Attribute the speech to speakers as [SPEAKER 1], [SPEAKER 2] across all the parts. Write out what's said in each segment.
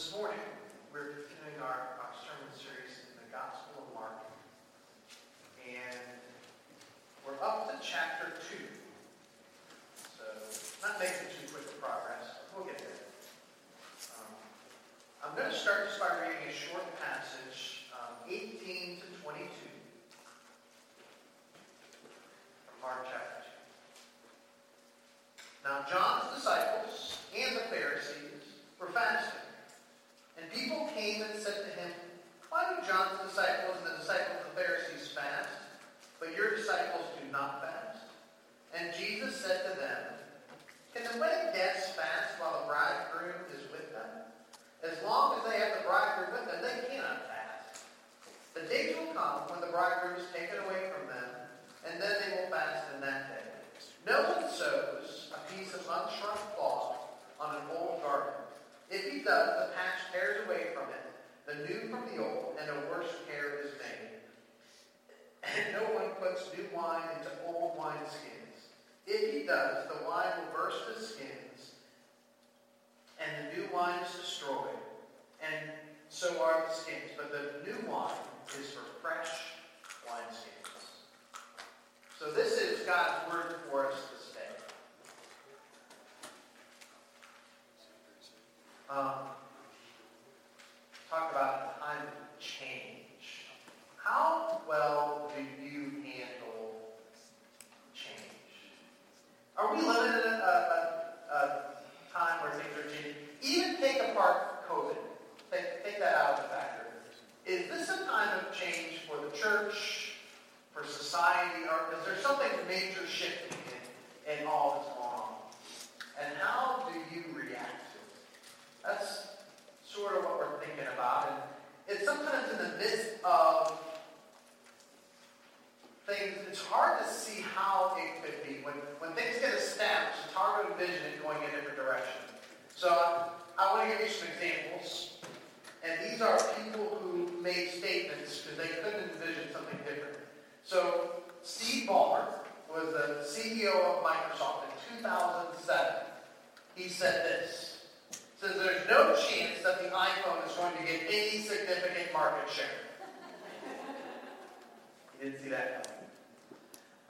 [SPEAKER 1] this morning, we're continuing our, our sermon series in the Gospel of Mark. And we're up to chapter 2. So, not making too quick a progress, but we'll get there. Um, I'm going to start just by reading a short passage, um, 18 to 22, from Mark chapter 2. Now, John's disciples and the Pharisees were fasting. And people came and said to him, Why do John's disciples and the disciples of the Pharisees fast, but your disciples do not fast? And Jesus said to them, Can the wedding guests fast while the bridegroom is with them? As long as they have the bridegroom with them, they cannot fast. The days will come when the bridegroom is taken away from them, and then they will fast in that day. No one sews a piece of unshrunk cloth on an old garment. If he does, the patch tears away from it, the new from the old, and a worse tear is made. And no one puts new wine into old wineskins. If he does, the wine will burst the skins, and the new wine is destroyed, and so are the skins. But the new wine is for fresh wineskins. So this is God's word for us this day. Um, talk about a time of change. How well do you handle change? Are we living in a, a, a time where things are changing? Even take apart COVID. Take, take that out of the factor. Is this a time of change for the church, for society, or is there something major shifting in, in all that's going on? And how do you react to it? That's sort of what we're thinking about. And it's sometimes in the midst of things, it's hard to see how it could be. When, when things get established, it's hard to envision it going in a different direction. So I, I want to give you some examples. And these are people who made statements because they couldn't envision something different. So Steve Ballmer was the CEO of Microsoft in 2007. He said this. Says there's no chance that the iPhone is going to get any significant market share. you didn't see that coming.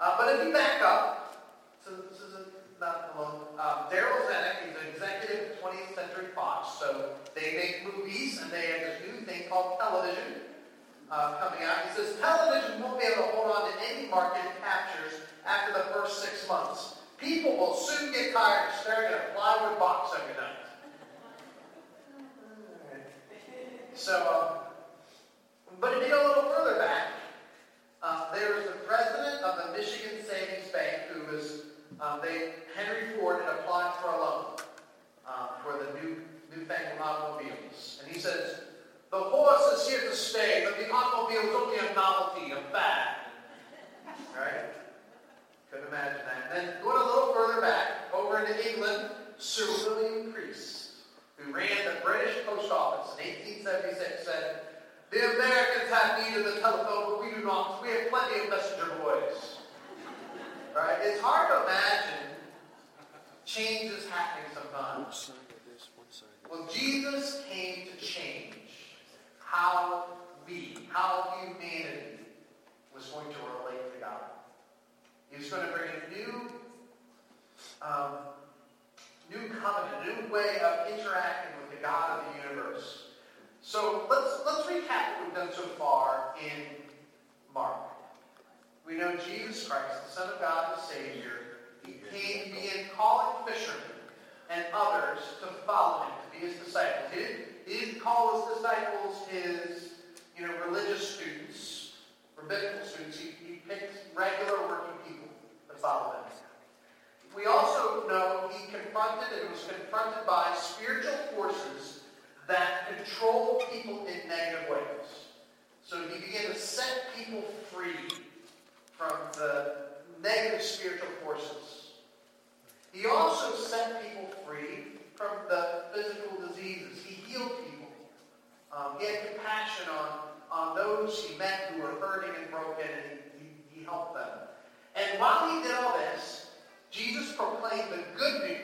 [SPEAKER 1] Uh, but if you back up, so this is not alone. Um, Darryl Zanuck, he's an executive at 20th Century Fox. So they make movies, and they have this new thing called television uh, coming out. He says television won't be able to hold on to any market it captures after the first six months. People will soon get tired of staring at a plywood box every night. So, um, but you go a little further back, uh, there was the president of the Michigan Savings Bank who was, um, they, Henry Ford had applied for a loan uh, for the new newfangled automobiles. And he says, the horse is here to stay, but the automobile is only a novelty, a fad. Right? Couldn't imagine that. And then going a little further back, over into England, Sir William Preece, who ran the British Post Office in 1876, said, The Americans have need of the telephone, but we do not. We have plenty of messenger boys. Right? It's hard to imagine changes happening sometimes. Well, Jesus came to change how we, how humanity was going to relate to God. He was going to bring a new, um, new covenant, a new way of interacting with the God of the universe. So let's let's recap what we've done so far in Mark. We know Jesus Christ, the Son of God, the Savior, he came, began calling fishermen and others to follow him, to be his disciples. He didn't, call his disciples his, you know, religious students, rabbinical students. He picked regular working people to follow him. We also know he confronted and was confronted by spiritual forces that control people in negative ways. So he began to set people free from the negative spiritual forces. He also set people free from the physical diseases. He healed people. Um, he had compassion on, on those he met who were hurting and broken, and he, he, he helped them. And while he did all this, Jesus proclaimed the good news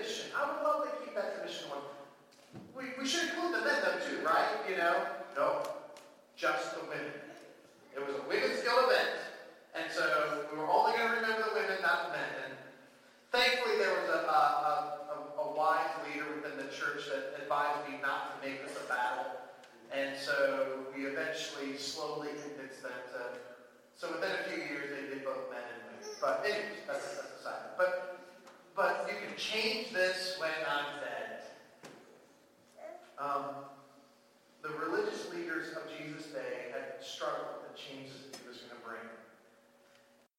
[SPEAKER 1] tradition. I would love to keep that tradition going. We, we should include the men though too, right? You know? No, just the women. It was a women's guild event. And so we were only going to remember the women, not the men. And thankfully there was a, a, a, a wise leader within the church that advised me not to make this a battle and so we eventually slowly convinced them to. So within a few years, they did both men and women. But anyways, that's, that's a side. But but you can change this when I'm dead. Um, the religious leaders of Jesus' day had struggled with the changes that he was going to bring.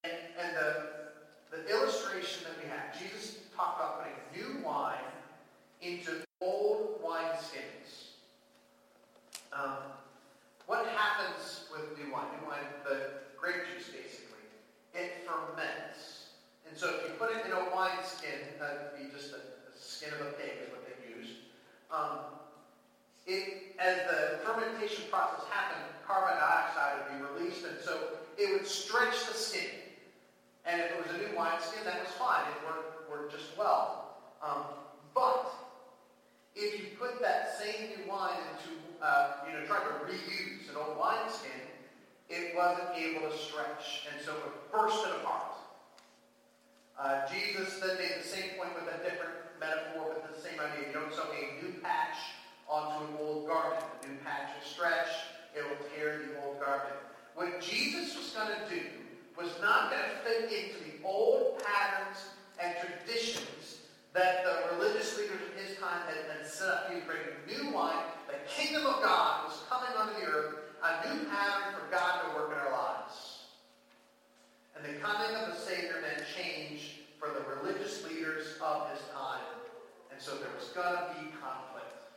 [SPEAKER 1] And, and the, the illustration that we have, Jesus talked about putting new wine into old wineskins. Um, what happens with new wine? New wine, the grape juice basically, it ferments. And so if you put it in a wine skin, that'd be just a, a skin of a pig is what they used. Um, it, as the fermentation process happened, carbon dioxide would be released, and so it would stretch the skin. And if it was a new wine skin, that was fine. It worked, worked just well. Um, but if you put that same new wine into uh, you know, tried to reuse an old wine skin, it wasn't able to stretch, and so it burst it apart. Uh, Jesus then made the same point with a different metaphor, but the same idea. You don't sew a new patch onto an old garment. A new patch will stretch, it will tear the old garment. What Jesus was going to do was not going to fit into the old patterns and traditions that the religious leaders of his time had, had set up. He was bringing a new wine. The kingdom of God was coming onto the earth, a new pattern for God to work in our lives. And the coming of the Savior change for the religious leaders of his time. And so there was going to be conflict.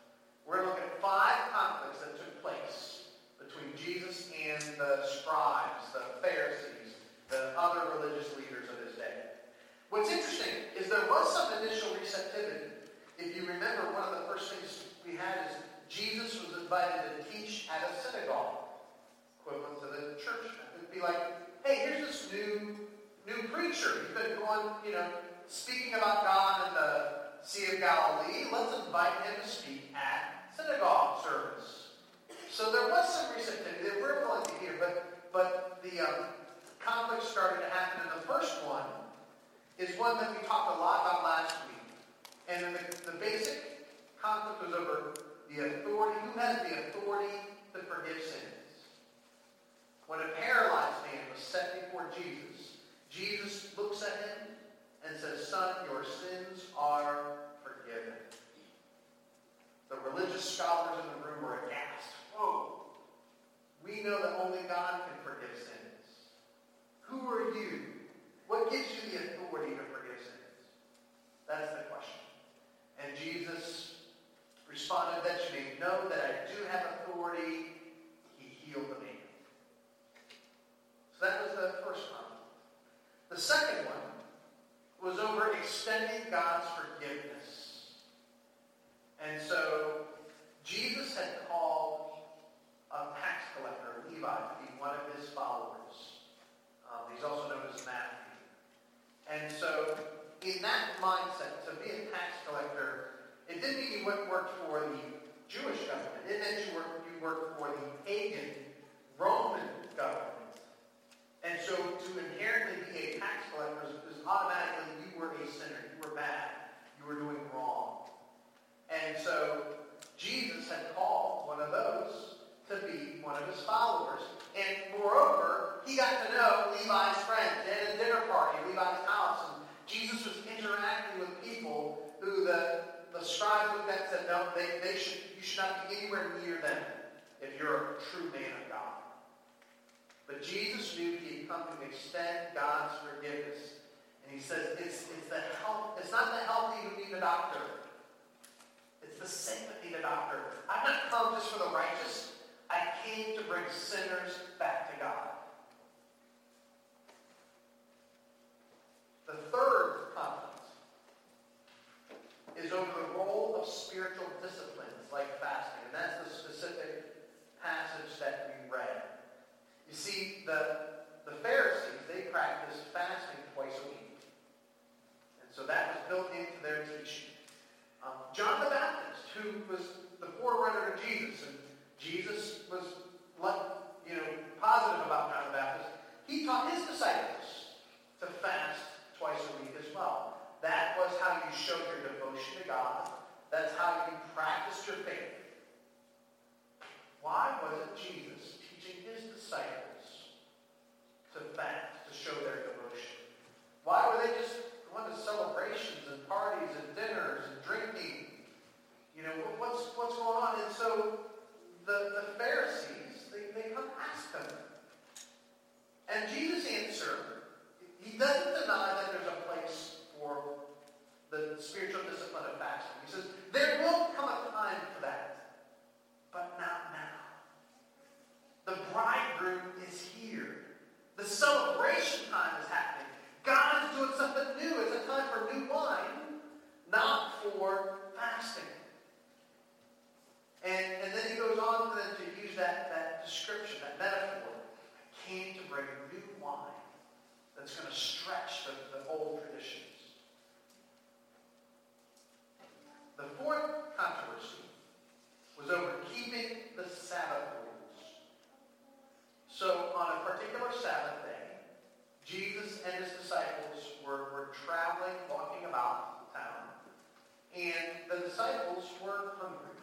[SPEAKER 1] We're going to look at five conflicts that took place between Jesus and the scribes, the Pharisees, the other religious leaders of his day. What's interesting is there was some initial receptivity. If you remember, one of the first things we had is Jesus was invited to teach at a synagogue, equivalent to the church. It'd be like, hey, here's this new new preacher. He's been going, you know, speaking about God in the Sea of Galilee. Let's invite him to speak at synagogue service. So there was some receptivity. They were willing to hear, but, but the um, conflict started to happen. And the first one is one that we talked a lot about last week. And the, the basic conflict was over the authority. Who has the authority to forgive sins? When a paralyzed man was set before Jesus, Jesus looks at him and says, Son, your sins are forgiven. The religious scholars in the room are aghast. Whoa! We know that only God can forgive sins. Who are you? What gives you the authority to forgive sins? That's the question. And Jesus responded that you may know that I do have authority. He healed the man. So that was the first one. The second one was over extending God's forgiveness. And so Jesus had called a tax collector, Levi, to be one of his followers. Um, he's also known as Matthew. And so in that mindset, to be a tax collector, it didn't mean you worked for the Jewish government. It meant you worked, you worked for the pagan Roman government. And so to inherently be a tax collector is, is automatically you were a sinner. You were bad. You were doing wrong. And so Jesus had called one of those to be one of his followers. And moreover, he got to know Levi's friends. They had a dinner party at Levi's house. And Jesus was interacting with people who the, the scribes looked at and no, they, they should, you should not be anywhere near them if you're a true man of God. But Jesus knew he had come to extend God's forgiveness. And he says it's, it's, the health, it's not the healthy who need a doctor. It's the sick that need a doctor. I've not come just for the righteous. I came to bring sinners back to God. The third conflict is over the spiritual disciplines like fasting. And that's the specific passage that we read. You see, the, the Pharisees, they practiced fasting twice a week. And so that was built into their teaching. Um, John the Baptist, who was the forerunner of Jesus, and Jesus was you know, positive about John the Baptist, he taught his disciples to fast twice a week as well. That was how you showed your devotion to God. That's how you practiced your faith. Why wasn't Jesus teaching his disciples to fast, to show their devotion? Why were they just going to celebrations and parties and dinners and drinking? You know, what's, what's going on? And so the, the Pharisees, they, they come ask him. And Jesus answered, he doesn't deny that there's a place for the spiritual discipline of fasting. He says, there will come a time for that, but not now. The bridegroom is here. The celebration time is happening. God is doing something new. It's a time for new wine, not for fasting. And, and then he goes on then to use that, that description, that metaphor. I came to bring new wine that's going to stretch the, the old traditions. The fourth controversy was over keeping the Sabbath so on a particular Sabbath day, Jesus and his disciples were, were traveling, walking about town, and the disciples were hungry.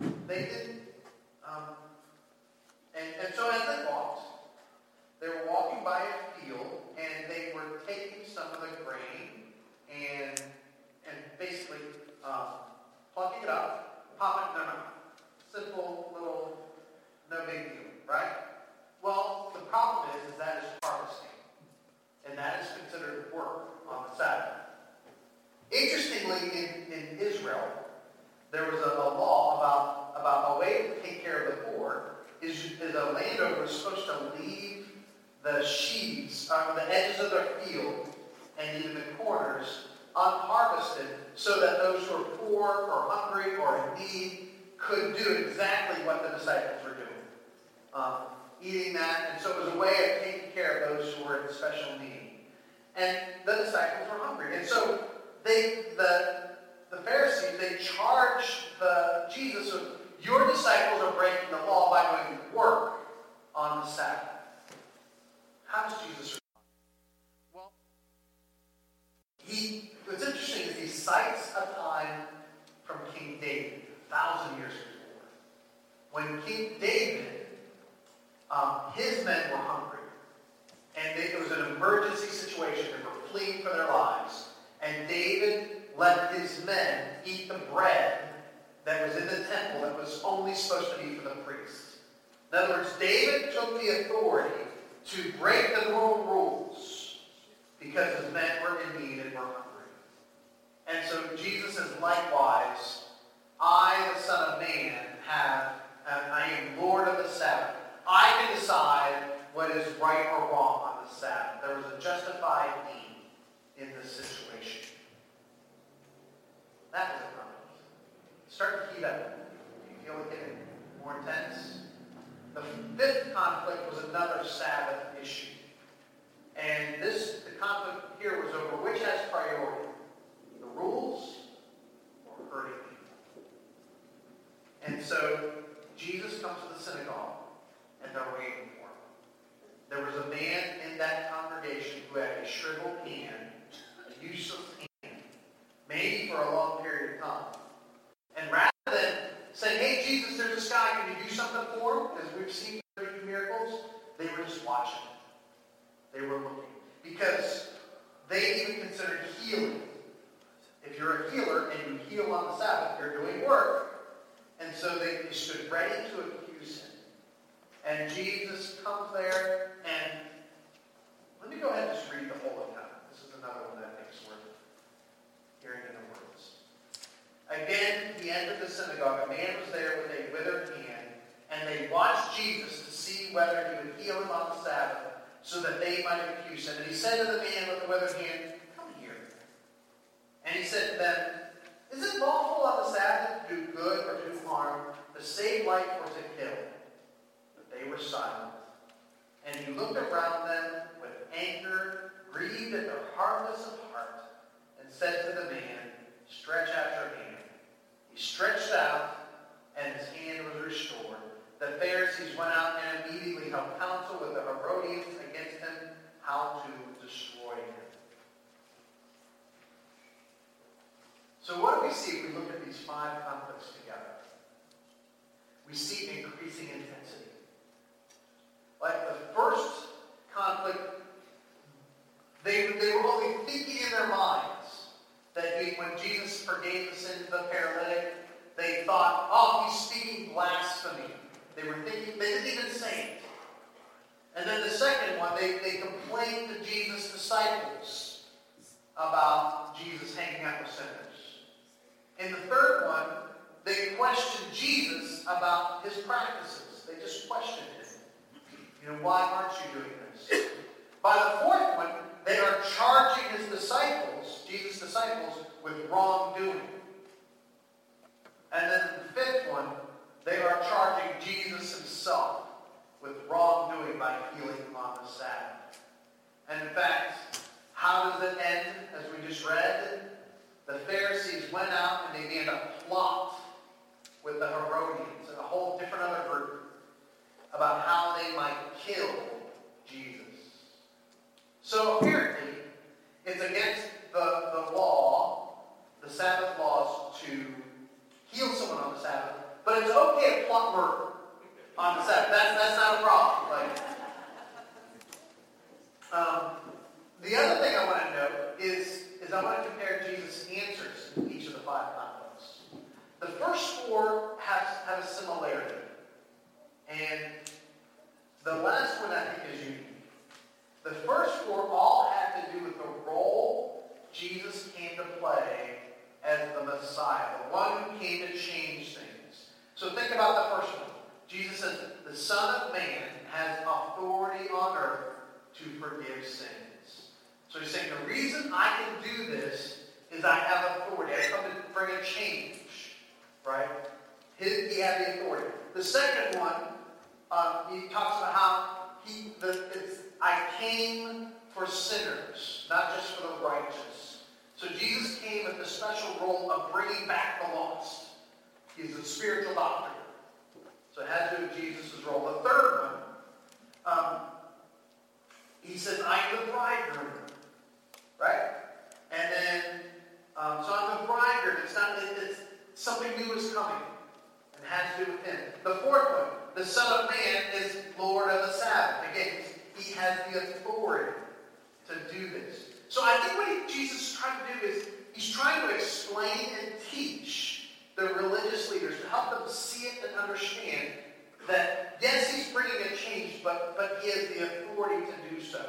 [SPEAKER 1] Um, they didn't, um, and, and so as they walked, they were walking by a field, and they were taking some of the grain and and basically um, plucking it up, popping it in their mouth. Simple little, no big deal right? Well, the problem is, is that is harvesting. And that is considered work on the Sabbath. Interestingly, in, in Israel, there was a, a, law about, about a way to take care of the poor is, is a landowner is supposed to leave the sheaves on the edges of their field and even the corners unharvested so that those who are poor or hungry or in need could do exactly what the disciples were doing um, eating that. And so it was a way of taking care of those who were in special need. And the disciples were hungry. And so they, the, the Pharisees, they charged the Jesus of, your disciples are breaking when King David, um, his men were hungry. And it was an emergency situation. They were fleeing for their lives. And David let his men eat the bread that was in the temple that was only supposed to be for the priests. In other words, David took the authority to break the rules because his men were in need and were hungry. And so Jesus says, likewise, I, the Son of Man, have, I am Lord of the Sabbath. I can decide what is right or wrong on the Sabbath. There was a justified need in this situation. That was a problem. Start to heat up. You feel it getting more intense? The fifth conflict was another Sabbath issue. And this, the conflict here was over which has priority, the rules or hurting people. And so Jesus comes to the synagogue and they're waiting for him. There was a man in that congregation who had a shriveled hand, a useless hand, maybe for a long period of time. And rather than say, hey, Jesus, there's this guy, can you do something for him? As we've seen him do miracles, they were just watching. They were looking. Because they even considered healing. If you're a healer and you heal on the Sabbath, you're doing work. So they stood ready to accuse him. And Jesus comes there and let me go ahead and just read the whole account. This is another one that I think is worth hearing in the words. Again, he entered the synagogue. A man was there with a withered hand, and they watched Jesus to see whether he would heal him on the Sabbath, so that they might accuse him. And he said to the man with the withered hand, Come here. And he said to them, Is it lawful on the Sabbath to do good or to do harm, to save life or to kill? But they were silent. And he looked around them with anger, grieved at their hardness of heart, and said to the man, Stretch out your hand. He stretched out, and his hand was restored. The Pharisees went out and immediately held counsel with the Herodians against him, how to destroy him. So what do we see if we look at these five conflicts together? We see increasing intensity. Like the first conflict, they, they were only thinking in their minds that he, when Jesus forgave the sins of the paralytic, they thought, oh, he's speaking blasphemy. They were thinking, they didn't even say it. And then the second one, they, they complained to Jesus' disciples about Jesus hanging out with sinners. In the third one, they questioned Jesus about his practices. They just questioned him. You know, why aren't you doing this? By the fourth one, they are charging his disciples, Jesus' disciples, with wrongdoing. And then the fifth one, they are charging Jesus himself with wrongdoing by healing on the Sabbath. And in fact, how does it end, as we just read? The Pharisees went out and they began to plot with the Herodians and a whole different other group about how they might kill Jesus. So apparently, it's against the, the law, the Sabbath laws, to heal someone on the Sabbath, but it's okay to plot murder on the Sabbath. That's, that's not a problem. Like, um, the other thing I want to note is, is I want to compare Jesus' answers in each of the five conflicts. The first four have, have a similarity. And the last one I think is unique. The first four all have to do with the role Jesus came to play as the Messiah, the one who came to change things. So think about the first one. Jesus says, the Son of Man has authority on earth to forgive sins. So he's saying, the reason I can do this is I have authority. I come to bring a change. Right? He, he had the authority. The second one um, he talks about how he, the, I came for sinners, not just for the righteous. So Jesus came with the special role of bringing back the lost. He's a spiritual doctor. So it has to do with Jesus' role. The third one, um, he says, I am the bridegroom. Right? And then, um, so I'm the bridegroom. It's not, it, it's something new is coming. It has to do with him. The fourth one, the Son of Man is Lord of the Sabbath. Again, he has the authority to do this. So I think what Jesus is trying to do is he's trying to explain and teach the religious leaders to help them see it and understand that yes, he's bringing a change, but, but he has the authority to do so.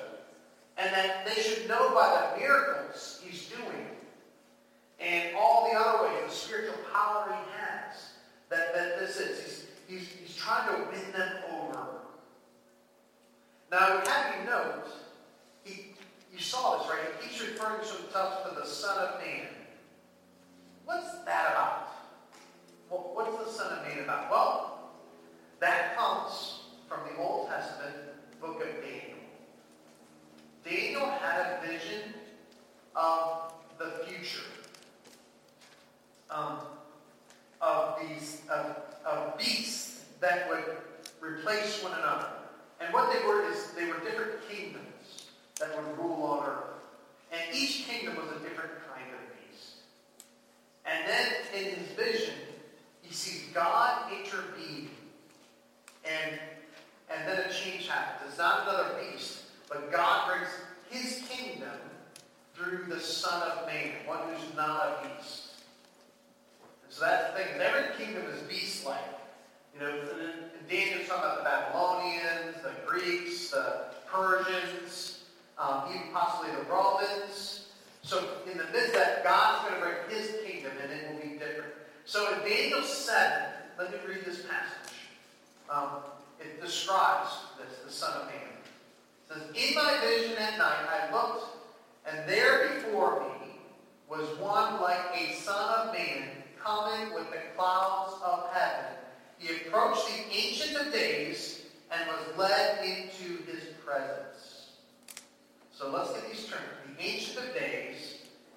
[SPEAKER 1] And that they should know by the miracles he's doing and all the other ways, the spiritual power he has, that, that this is. He's, he's, he's trying to win them over. Now, I would have you note, you saw this, right? He keeps referring to himself to the Son of Man. What's that about? Well, what's the Son of Man about? Well, that comes from the Old Testament book of Daniel. Daniel had a vision of the future. Um, of these of, of beasts that would replace one another. And what they were is they were different kingdoms that would rule on earth. And each kingdom was a different kind of beast. And then in his vision, he sees God intervene. And, and then a change happens. It's not another beast, but God brings his kingdom through the Son of Man, one who's not a beast. So that's the thing. Every kingdom is beast-like. You know, Daniel's talking about the Babylonians, the Greeks, the Persians, um, even possibly the Romans. So in the midst of that, God's going to bring his kingdom and it will be different. So in Daniel 7, let me read this passage. Um, it describes this, the Son of Man. It says, In my vision at night I looked, and there before me was one like a son of man coming with the clouds of heaven. He approached the Ancient of Days and was led into his presence. So let's get these terms. The Ancient of Days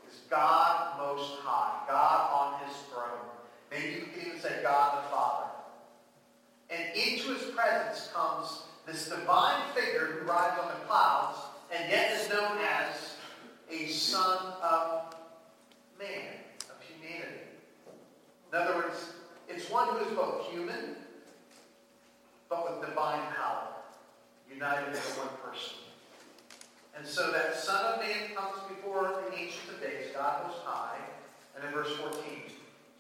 [SPEAKER 1] is God Most High, God on his throne. Maybe you can even say God the Father. And into his presence comes this divine figure who rides on the clouds and yet is known as a son of man. In other words, it's one who is both human, but with divine power, united into one person. And so that Son of Man comes before the Ancient of Days, God Most High, and in verse 14,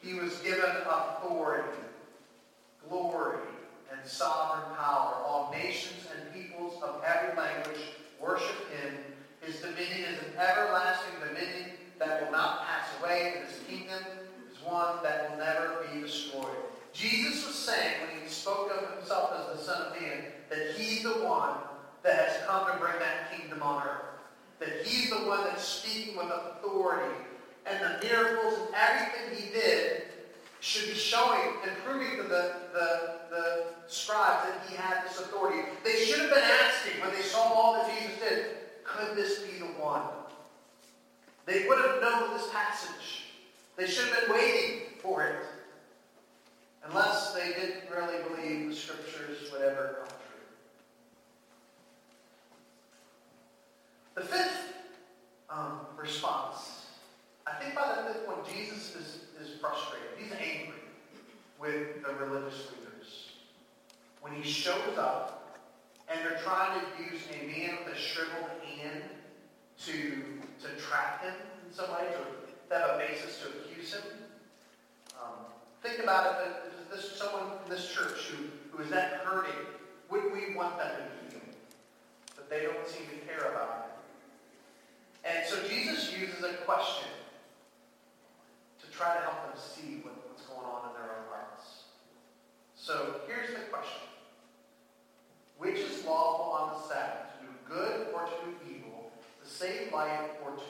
[SPEAKER 1] he was given authority, glory, and sovereign power. All nations and peoples of every language worship him. His dominion is an everlasting dominion that will not pass away, and his kingdom one that will never be destroyed. Jesus was saying when he spoke of himself as the Son of Man that he's the one that has come to bring that kingdom on earth. That he's the one that's speaking with authority. And the miracles and everything he did should be showing and proving to the, the, the scribes that he had this authority. They should have been asking when they saw all that Jesus did, could this be the one? They would have known this passage. They should have been waiting for it. Unless they didn't really believe the scriptures would ever come true. The fifth um, response, I think by the fifth one, Jesus is, is frustrated. He's angry with the religious leaders. When he shows up and they're trying to use a man with a shriveled hand to, to trap him in some way, to have a basis to accuse him. Um, think about it. This someone in this church who, who is that hurting, would we want them to be healed? But they don't seem to care about it. And so Jesus uses a question to try to help them see what, what's going on in their own hearts. So here's the question. Which is lawful on the Sabbath, to do good or to do evil, to save life or to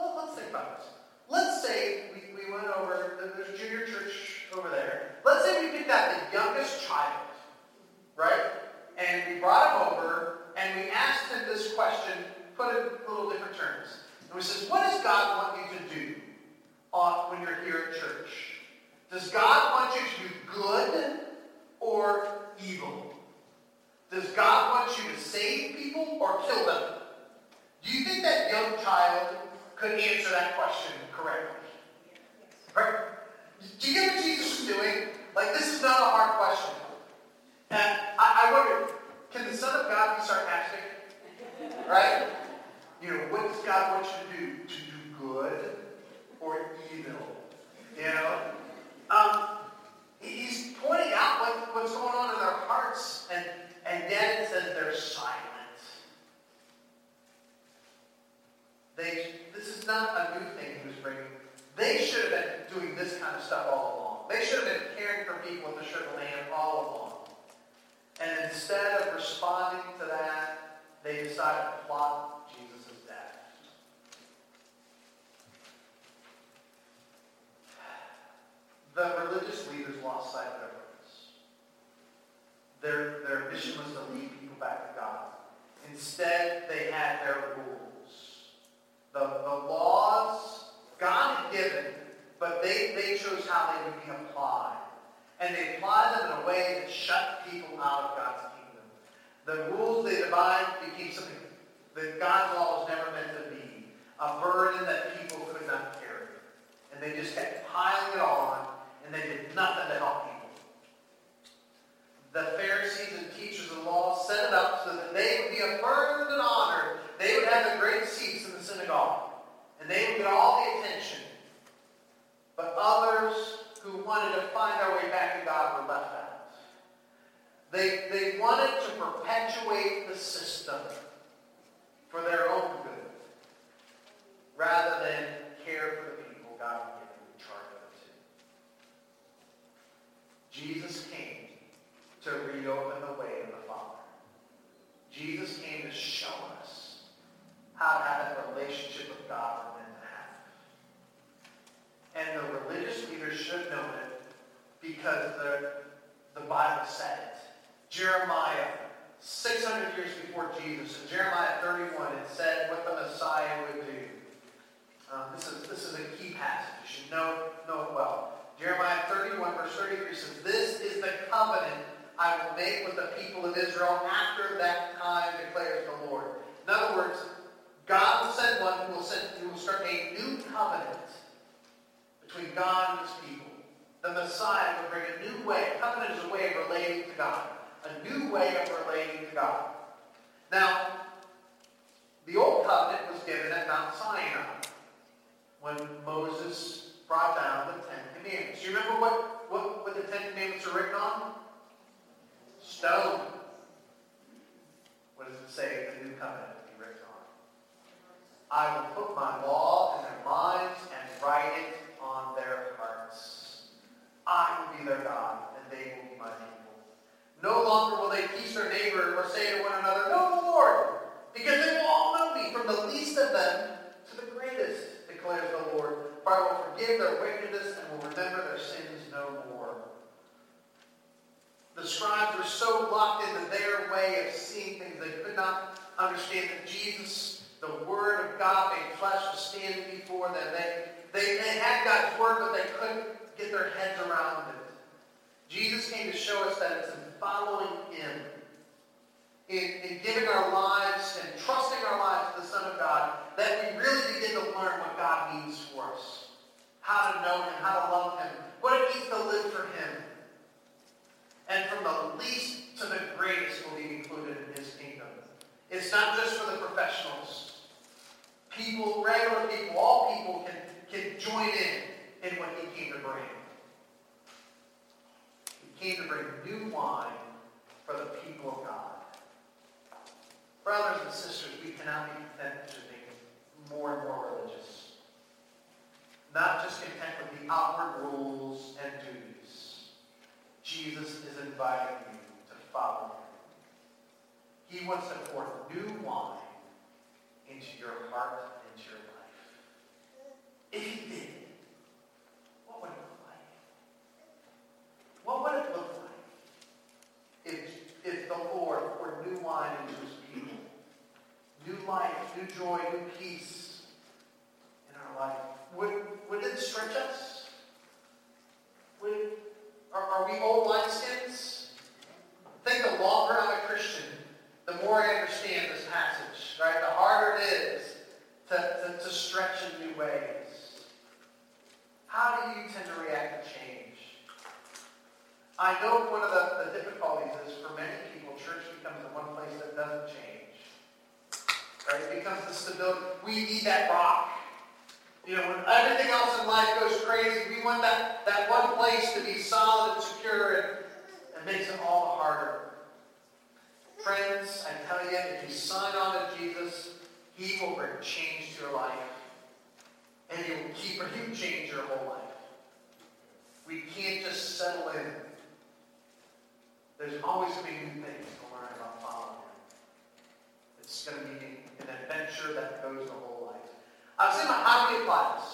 [SPEAKER 1] well, let's think about this. Let's say we, we went over, there's a junior church over there. Let's say we picked out the youngest child, right? And we brought him over and we asked him this question, put it in a little different terms. And we said, what does God want you to do on, when you're here at church? Does God want you to do good or evil? Does God want you to save people or kill them? Do you think that young child could answer that question correctly. Right? Do you get what Jesus is doing? Like, this is not a hard question. And I, I wonder, can the Son of God be sarcastic? Right? You know, what does God want you to do? To do good or evil? You know? Um, he's pointing out what, what's going on in their hearts, and, and yet it says they're silent. They, this is not a new thing he was bringing. They should have been doing stuff all along. They should have been caring for people with the sugar land all along. And instead of responding to that, they decided to plot Jesus' death. The religious leaders lost sight of their purpose. Their, their mission was to lead people back to God. Instead, they had their rules. The, the laws God had given, but they, they chose how they would be applied. And they applied them in a way that shut people out of God's kingdom. The rules they devised became something that God's law was never meant to be. A burden that people could not carry. And they just kept piling it on, and they did nothing to help people. The Pharisees and teachers of the law set it up so that they would be affirmed and honored. They would have the great seats in the synagogue. And they would get all the attention. But others who wanted to find their way back to God were left out. They, they wanted to perpetuate the system what He came to bring He came to bring new wine for the people of God. Brothers and sisters, we cannot be content to be more and more religious. Not just content with the outward rules and duties. Jesus is inviting you to follow him. He wants to pour new wine into your heart, into your life. If he did, what would it what would it look like if, if the Lord poured new wine into his people? New life, new joy, new peace in our life. Would, would it stretch us? Would, are, are we old wineskins? I think the longer I'm a Christian, the more I understand this passage, right? The harder it is to, to, to stretch in new ways. How do you tend to react to change? I know one of the, the difficulties is for many people, church becomes the one place that doesn't change. Right? It becomes the stability. We need that rock. You know, when everything else in life goes crazy, we want that, that one place to be solid and secure, and it makes it all the harder. Friends, I tell you, if you sign on to Jesus, he will bring change to your life. And he will keep, or he will change your whole life. We can't just settle in. There's always going to be new things to learn about following him. It's going to be an adventure that goes the whole life. I was thinking about how do we apply this?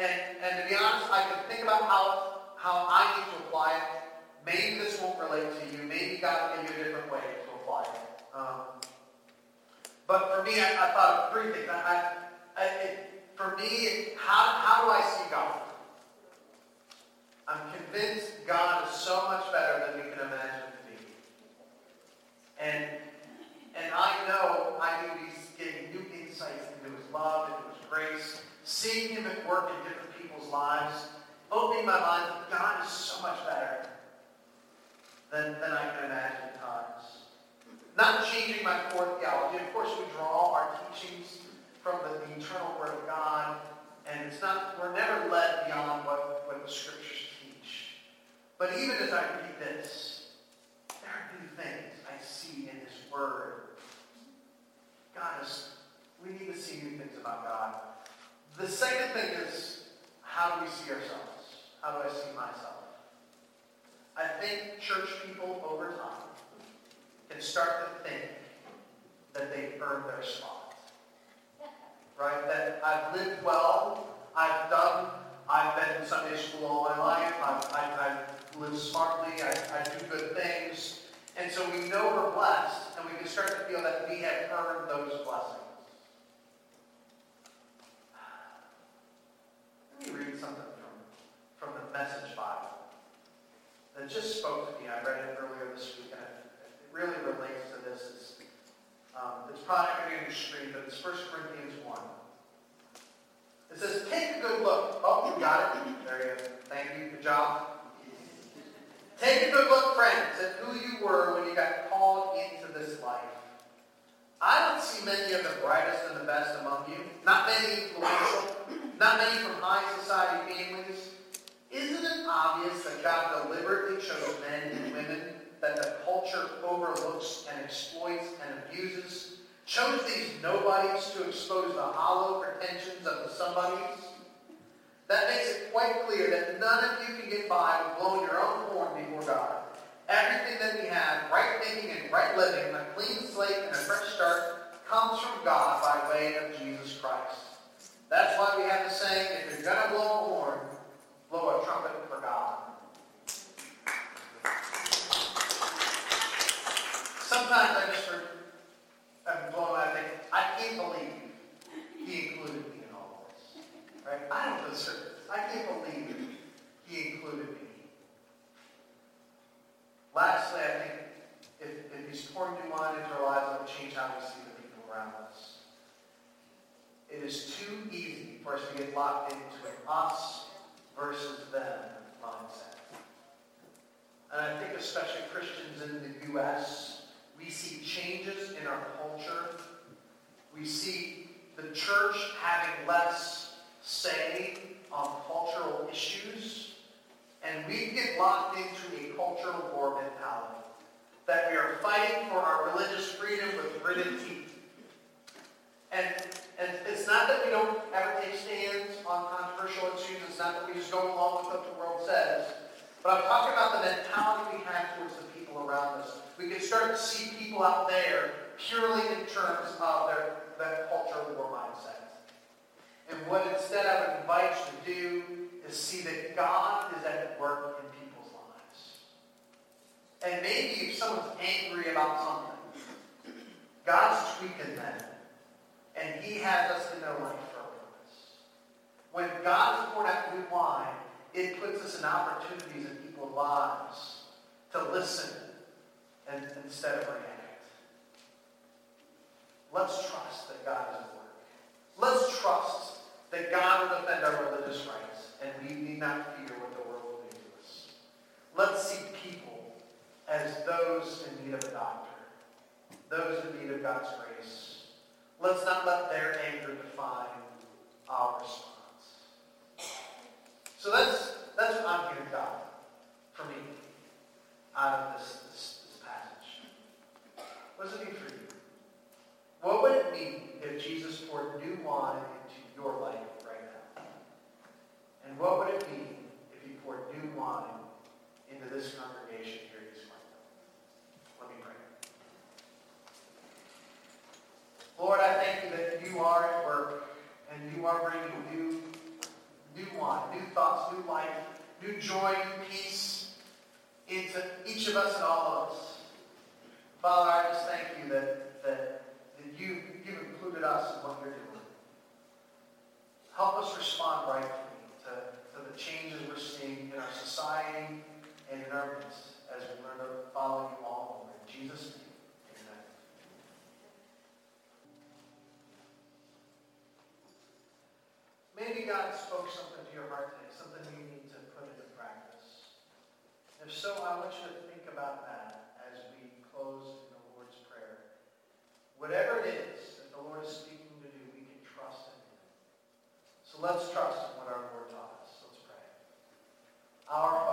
[SPEAKER 1] And, and to be honest, I can think about how, how I need to apply it Maybe this won't relate to you. Maybe God will give you a different way to apply it. Um, but for me, I, I, thought of three things. I, I, it, for me, how, how do I see God? I'm convinced God is so much better than we can imagine to be. And, and I know I need getting new insights into his love, into his grace, seeing him at work in different people's lives, opening my mind that God is so much better than, than I can imagine at times. Not changing my core theology. Of course, we draw our teachings from the, the eternal Word of God, and it's not, we're never led beyond what, what the Scriptures. But even as I read this, there are new things I see in His Word. God is, we need to see new things about God. The second thing is, how do we see ourselves? How do I see myself? I think church people over time can start to think that they've earned their spot. Right? That I've lived well, I've done, I've been in Sunday school all my life, I've, I've, I've lived smartly, I, I do good things. And so we know we're blessed, and we can start to feel that we have earned those blessings. Let me read something from, from the Message Bible that just spoke to me. I read it earlier this week, and it, really relates to this. It's, um, it's probably going to be screen, but it's 1 Corinthians 1. It says, take a good look. Oh, you got it. There you go. Thank you. Good job. Take a good look, friends, at who you were when you got called into this life. I don't see many of the brightest and the best among you. Not many influential. Not many from high society families. Isn't it obvious that God deliberately chose men and women that the culture overlooks and exploits and abuses? Chose these nobodies to expose the hollow pretensions of the somebodies? That makes it quite clear that none of you can get by with blowing your own horn before God. Everything that we have, right thinking and right living, a clean slate and a fresh start, comes from God by way of Jesus Christ. That's why we have the saying, if you're going to blow a horn, blow a trumpet for God. Sometimes I just I'm blown I think, I can't believe he included me. Right? I don't deserve this. I can't believe he included me. Lastly, I think if, if he's pouring new wine into our lives, it will change how we see the people around us. It is too easy for us to get locked into an us versus them mindset. And I think especially Christians in the U.S., we see changes in our culture. We see the church having less say on cultural issues. And we get locked into a cultural war mentality. That we are fighting for our religious freedom with gritted teeth. And and it's not that we don't ever take stands on controversial issues. It's not that we just go along with what the world says. But I'm talking about the mentality we have towards the people around us. We can start to see people out there purely in terms of their, their culture war mindset. And what instead I would invite you to do is see that God is at work in people's lives. And maybe if someone's angry about something, God's tweaking them. and he has us in their life for a purpose. When God has poured out new wine, it puts us in opportunities in people's lives to listen and, instead of react. Let's trust that God is at work. Let's trust that God will defend our religious rights, and we need not fear what the world will do to us. Let's see people as those in need of a doctor, those in need of God's grace. Let's not let their anger define our response. So that's, that's what I'm hearing God for me out of this, this, this passage. What does it mean for you? What would it mean if Jesus poured new wine your life right now? And what would it be if you poured new wine into this congregation here this morning? Let me pray. Lord, I thank you that you are at work and you are bringing new, new wine, new thoughts, new life, new joy, new peace into each of us and all of us. Father, I just thank you that, that, that you, you've included us in what you're doing. Help us respond rightfully to, to the changes we're seeing in our society and in our midst as we learn to follow you all over. In Jesus' name. Maybe God spoke something to your heart today, something you need to put into practice. If so, I want you to think about that as we close in the Lord's Prayer. Whatever it is that the Lord is speaking to do, we can trust in Him. Let's trust what our Lord taught us. Let's pray. Our